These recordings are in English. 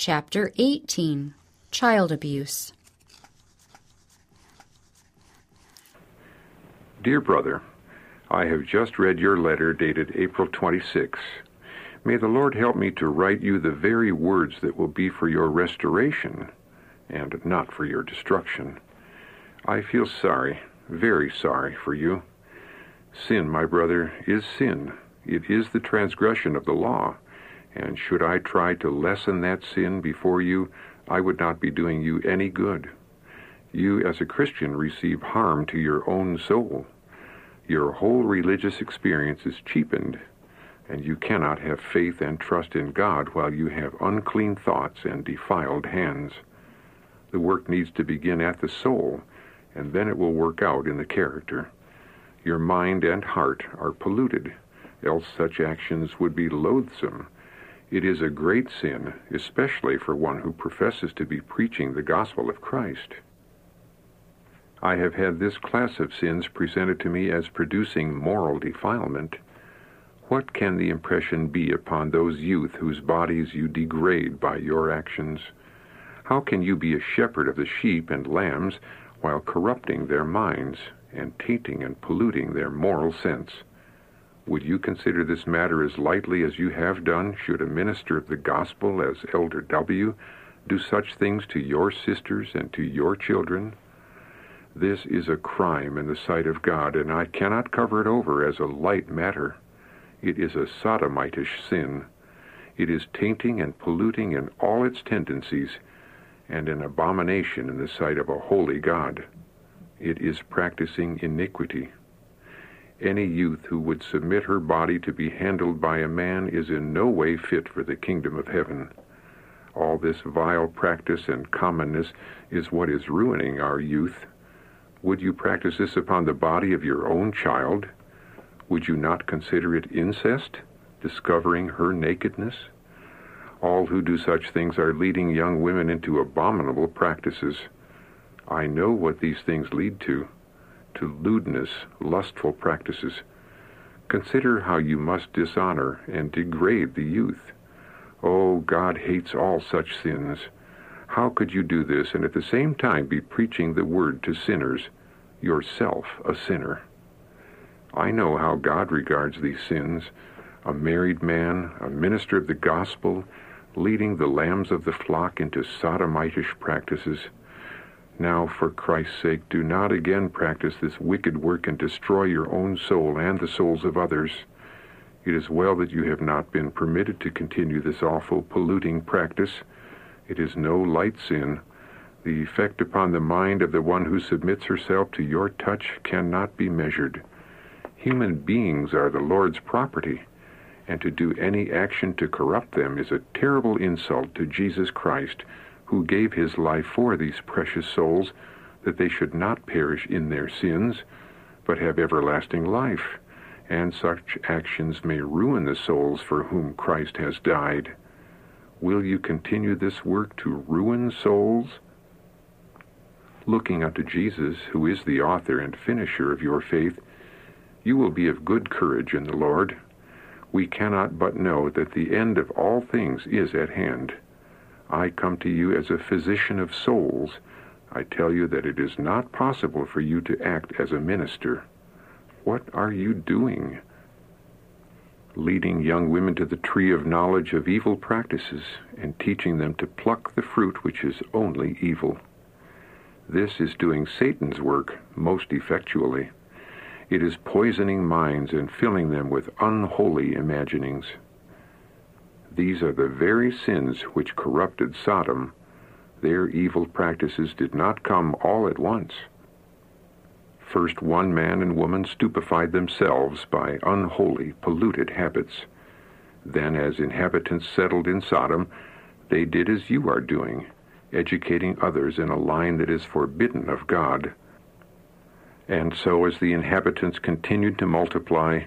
Chapter 18 Child Abuse. Dear brother, I have just read your letter dated April 26. May the Lord help me to write you the very words that will be for your restoration and not for your destruction. I feel sorry, very sorry for you. Sin, my brother, is sin. It is the transgression of the law. And should I try to lessen that sin before you, I would not be doing you any good. You, as a Christian, receive harm to your own soul. Your whole religious experience is cheapened, and you cannot have faith and trust in God while you have unclean thoughts and defiled hands. The work needs to begin at the soul, and then it will work out in the character. Your mind and heart are polluted, else such actions would be loathsome it is a great sin, especially for one who professes to be preaching the gospel of Christ. I have had this class of sins presented to me as producing moral defilement. What can the impression be upon those youth whose bodies you degrade by your actions? How can you be a shepherd of the sheep and lambs while corrupting their minds and tainting and polluting their moral sense? Would you consider this matter as lightly as you have done should a minister of the gospel as Elder W. do such things to your sisters and to your children? This is a crime in the sight of God, and I cannot cover it over as a light matter. It is a sodomitish sin. It is tainting and polluting in all its tendencies, and an abomination in the sight of a holy God. It is practicing iniquity. Any youth who would submit her body to be handled by a man is in no way fit for the kingdom of heaven. All this vile practice and commonness is what is ruining our youth. Would you practice this upon the body of your own child? Would you not consider it incest, discovering her nakedness? All who do such things are leading young women into abominable practices. I know what these things lead to to lewdness, lustful practices. Consider how you must dishonor and degrade the youth. Oh, God hates all such sins. How could you do this and at the same time be preaching the word to sinners, yourself a sinner? I know how God regards these sins. A married man, a minister of the gospel, leading the lambs of the flock into sodomitish practices. Now, for Christ's sake, do not again practice this wicked work and destroy your own soul and the souls of others. It is well that you have not been permitted to continue this awful polluting practice. It is no light sin. The effect upon the mind of the one who submits herself to your touch cannot be measured. Human beings are the Lord's property, and to do any action to corrupt them is a terrible insult to Jesus Christ, who gave his life for these precious souls, that they should not perish in their sins, but have everlasting life, and such actions may ruin the souls for whom Christ has died. Will you continue this work to ruin souls? Looking unto Jesus, who is the author and finisher of your faith, you will be of good courage in the Lord. We cannot but know that the end of all things is at hand. I come to you as a physician of souls. I tell you that it is not possible for you to act as a minister. What are you doing? Leading young women to the tree of knowledge of evil practices and teaching them to pluck the fruit which is only evil. This is doing Satan's work most effectually. It is poisoning minds and filling them with unholy imaginings. These are the very sins which corrupted Sodom. Their evil practices did not come all at once. First, one man and woman stupefied themselves by unholy, polluted habits. Then, as inhabitants settled in Sodom, they did as you are doing, educating others in a line that is forbidden of God. And so, as the inhabitants continued to multiply,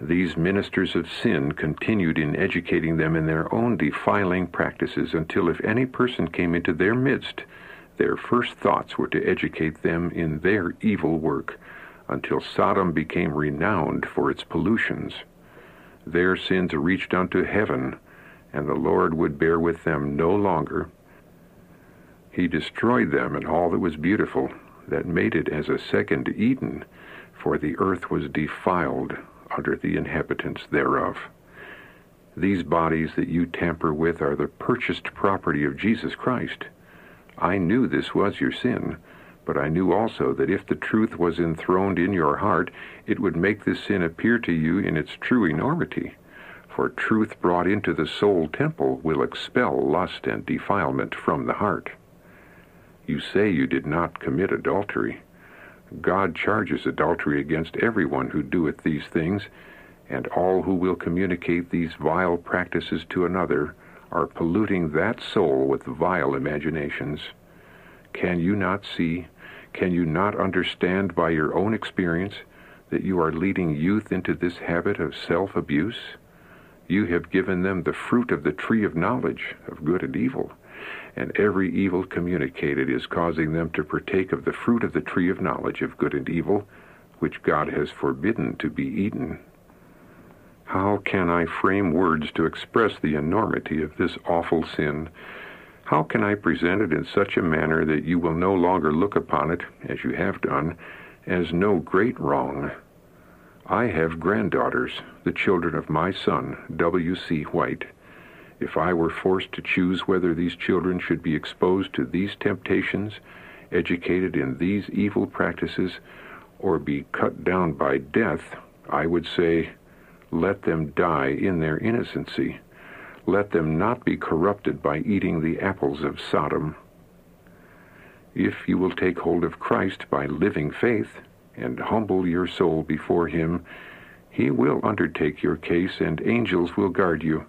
these ministers of sin continued in educating them in their own defiling practices until if any person came into their midst, their first thoughts were to educate them in their evil work, until Sodom became renowned for its pollutions. Their sins reached unto heaven, and the Lord would bear with them no longer. He destroyed them and all that was beautiful, that made it as a second Eden, for the earth was defiled the inhabitants thereof. These bodies that you tamper with are the purchased property of Jesus Christ. I knew this was your sin, but I knew also that if the truth was enthroned in your heart, it would make this sin appear to you in its true enormity. For truth brought into the soul temple will expel lust and defilement from the heart. You say you did not commit adultery. God charges adultery against everyone who doeth these things, and all who will communicate these vile practices to another are polluting that soul with vile imaginations. Can you not see, can you not understand by your own experience that you are leading youth into this habit of self-abuse? You have given them the fruit of the tree of knowledge of good and evil, and every evil communicated is causing them to partake of the fruit of the tree of knowledge of good and evil, which God has forbidden to be eaten. How can I frame words to express the enormity of this awful sin? How can I present it in such a manner that you will no longer look upon it, as you have done, as no great wrong? I have granddaughters, the children of my son, W. C. White. If I were forced to choose whether these children should be exposed to these temptations, educated in these evil practices, or be cut down by death, I would say, let them die in their innocency. Let them not be corrupted by eating the apples of Sodom. If you will take hold of Christ by living faith and humble your soul before him, he will undertake your case and angels will guard you.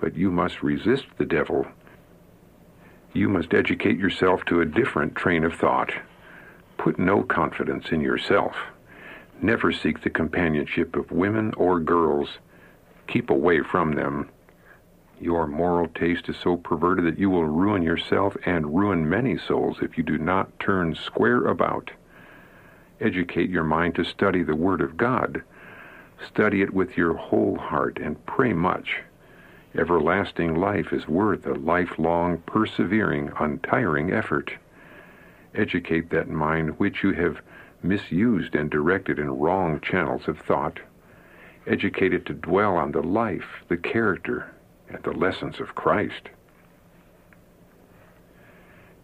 But you must resist the devil. You must educate yourself to a different train of thought. Put no confidence in yourself. Never seek the companionship of women or girls. Keep away from them. Your moral taste is so perverted that you will ruin yourself and ruin many souls if you do not turn square about. Educate your mind to study the Word of God. Study it with your whole heart and pray much. Everlasting life is worth a lifelong, persevering, untiring effort. Educate that mind which you have misused and directed in wrong channels of thought, educated to dwell on the life, the character, and the lessons of Christ.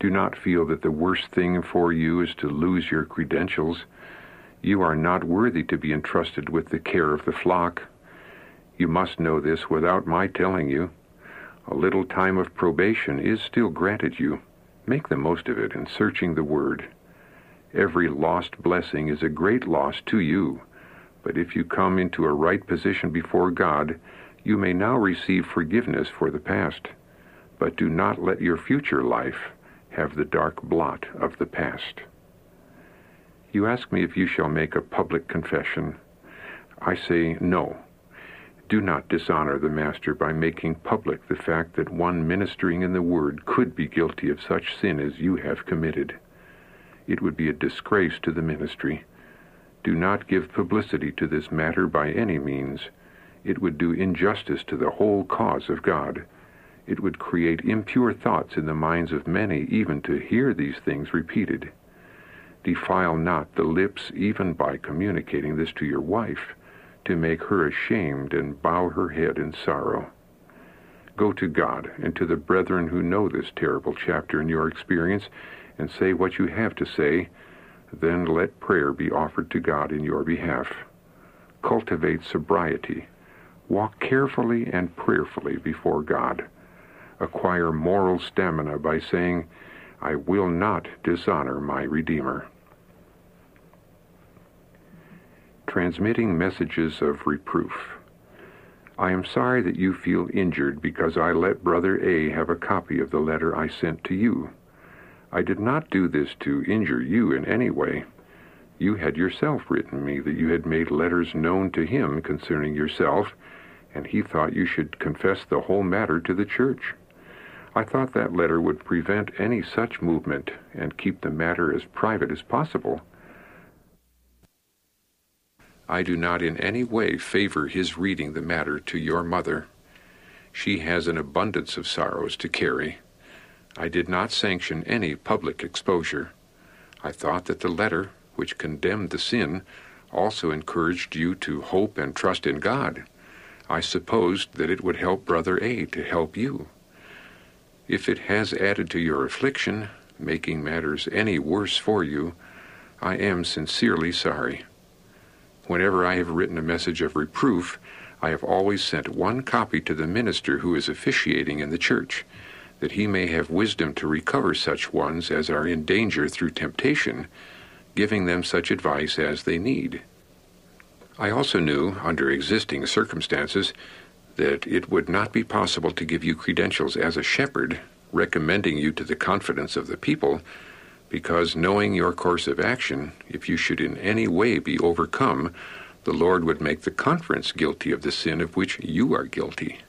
Do not feel that the worst thing for you is to lose your credentials. You are not worthy to be entrusted with the care of the flock. You must know this without my telling you. A little time of probation is still granted you. Make the most of it in searching the Word. Every lost blessing is a great loss to you. But if you come into a right position before God, you may now receive forgiveness for the past. But do not let your future life have the dark blot of the past. You ask me if you shall make a public confession. I say no. Do not dishonor the Master by making public the fact that one ministering in the Word could be guilty of such sin as you have committed it would be a disgrace to the ministry. Do not give publicity to this matter by any means. It would do injustice to the whole cause of God. It would create impure thoughts in the minds of many even to hear these things repeated. Defile not the lips even by communicating this to your wife, to make her ashamed and bow her head in sorrow. Go to God and to the brethren who know this terrible chapter in your experience and say what you have to say, then let prayer be offered to God in your behalf. Cultivate sobriety. Walk carefully and prayerfully before God. Acquire moral stamina by saying, I will not dishonor my Redeemer. Transmitting messages of reproof. I am sorry that you feel injured because I let Brother A have a copy of the letter I sent to you. I did not do this to injure you in any way. You had yourself written me that you had made letters known to him concerning yourself, and he thought you should confess the whole matter to the church. I thought that letter would prevent any such movement and keep the matter as private as possible. I do not in any way favor his reading the matter to your mother. She has an abundance of sorrows to carry. I did not sanction any public exposure. I thought that the letter, which condemned the sin, also encouraged you to hope and trust in God. I supposed that it would help Brother A to help you. If it has added to your affliction, making matters any worse for you, I am sincerely sorry. Whenever I have written a message of reproof, I have always sent one copy to the minister who is officiating in the church, that he may have wisdom to recover such ones as are in danger through temptation, giving them such advice as they need. I also knew, under existing circumstances, that it would not be possible to give you credentials as a shepherd, recommending you to the confidence of the people, because knowing your course of action, if you should in any way be overcome, the Lord would make the conference guilty of the sin of which you are guilty.